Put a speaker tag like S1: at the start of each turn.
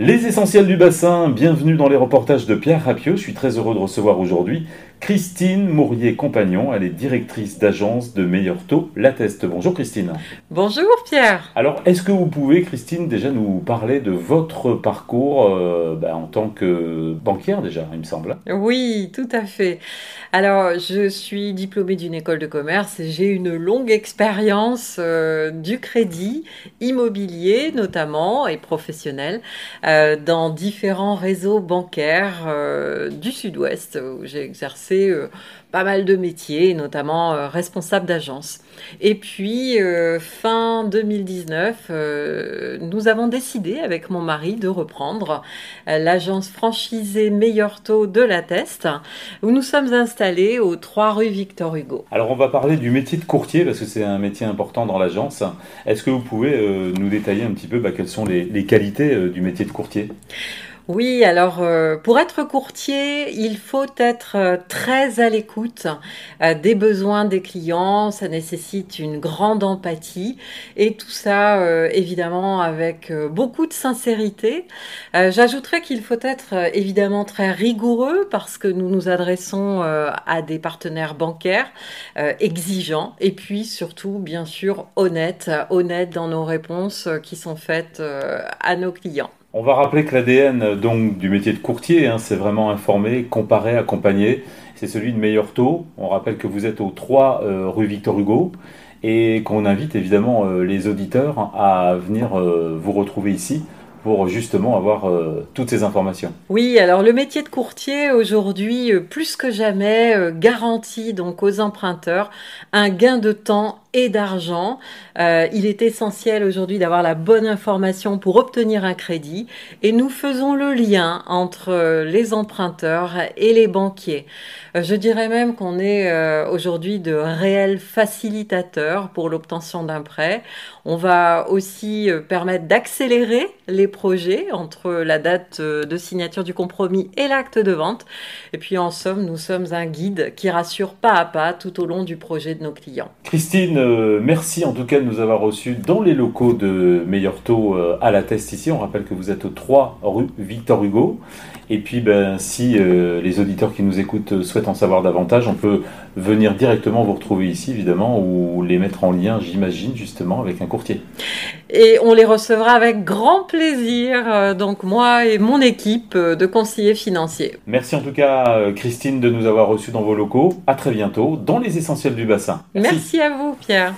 S1: Les essentiels du bassin, bienvenue dans les reportages de Pierre Rapieux. Je suis très heureux de recevoir aujourd'hui Christine Mourier-Compagnon. Elle est directrice d'agence de Meilleur Taux, La Teste. Bonjour Christine.
S2: Bonjour Pierre.
S1: Alors, est-ce que vous pouvez, Christine, déjà nous parler de votre parcours euh, ben, en tant que banquière déjà, il me semble
S2: Oui, tout à fait. Alors, je suis diplômée d'une école de commerce et j'ai une longue expérience euh, du crédit immobilier notamment et professionnel euh, dans différents réseaux bancaires du sud-ouest où j'ai exercé euh, pas mal de métiers, notamment responsable d'agence. Et puis, fin 2019, nous avons décidé avec mon mari de reprendre l'agence franchisée Meilleur Taux de la Teste, où nous sommes installés aux 3 rue Victor Hugo.
S1: Alors, on va parler du métier de courtier parce que c'est un métier important dans l'agence. Est-ce que vous pouvez nous détailler un petit peu bah, quelles sont les qualités du métier de courtier?
S2: Oui, alors euh, pour être courtier, il faut être euh, très à l'écoute euh, des besoins des clients. Ça nécessite une grande empathie et tout ça évidemment avec beaucoup de sincérité. J'ajouterais qu'il faut être évidemment très rigoureux parce que nous nous adressons à des partenaires bancaires exigeants et puis surtout bien sûr honnêtes, honnêtes dans nos réponses qui sont faites à nos clients.
S1: On va rappeler que l'ADN donc du métier de courtier, hein, c'est vraiment informer, comparer, accompagner. C'est celui de meilleur taux. On rappelle que vous êtes au 3 euh, rue Victor Hugo et qu'on invite évidemment euh, les auditeurs à venir euh, vous retrouver ici pour justement avoir toutes ces informations.
S2: Oui, alors le métier de courtier aujourd'hui, plus que jamais, garantit donc aux emprunteurs un gain de temps et d'argent. Euh, il est essentiel aujourd'hui d'avoir la bonne information pour obtenir un crédit et nous faisons le lien entre les emprunteurs et les banquiers. Euh, je dirais même qu'on est euh, aujourd'hui de réels facilitateurs pour l'obtention d'un prêt. On va aussi permettre d'accélérer les projets entre la date de signature du compromis et l'acte de vente. Et puis en somme, nous sommes un guide qui rassure pas à pas tout au long du projet de nos clients.
S1: Christine, euh, merci en tout cas de nous avoir reçus dans les locaux de Meilleur Taux euh, à la Teste ici. On rappelle que vous êtes au 3 rue Victor Hugo. Et puis, ben, si euh, les auditeurs qui nous écoutent souhaitent en savoir davantage, on peut venir directement vous retrouver ici, évidemment, ou les mettre en lien, j'imagine, justement, avec un courtier.
S2: Et on les recevra avec grand plaisir, donc moi et mon équipe de conseillers financiers.
S1: Merci en tout cas, Christine, de nous avoir reçus dans vos locaux. À très bientôt dans les essentiels du bassin.
S2: Merci à vous, Pierre. Yeah.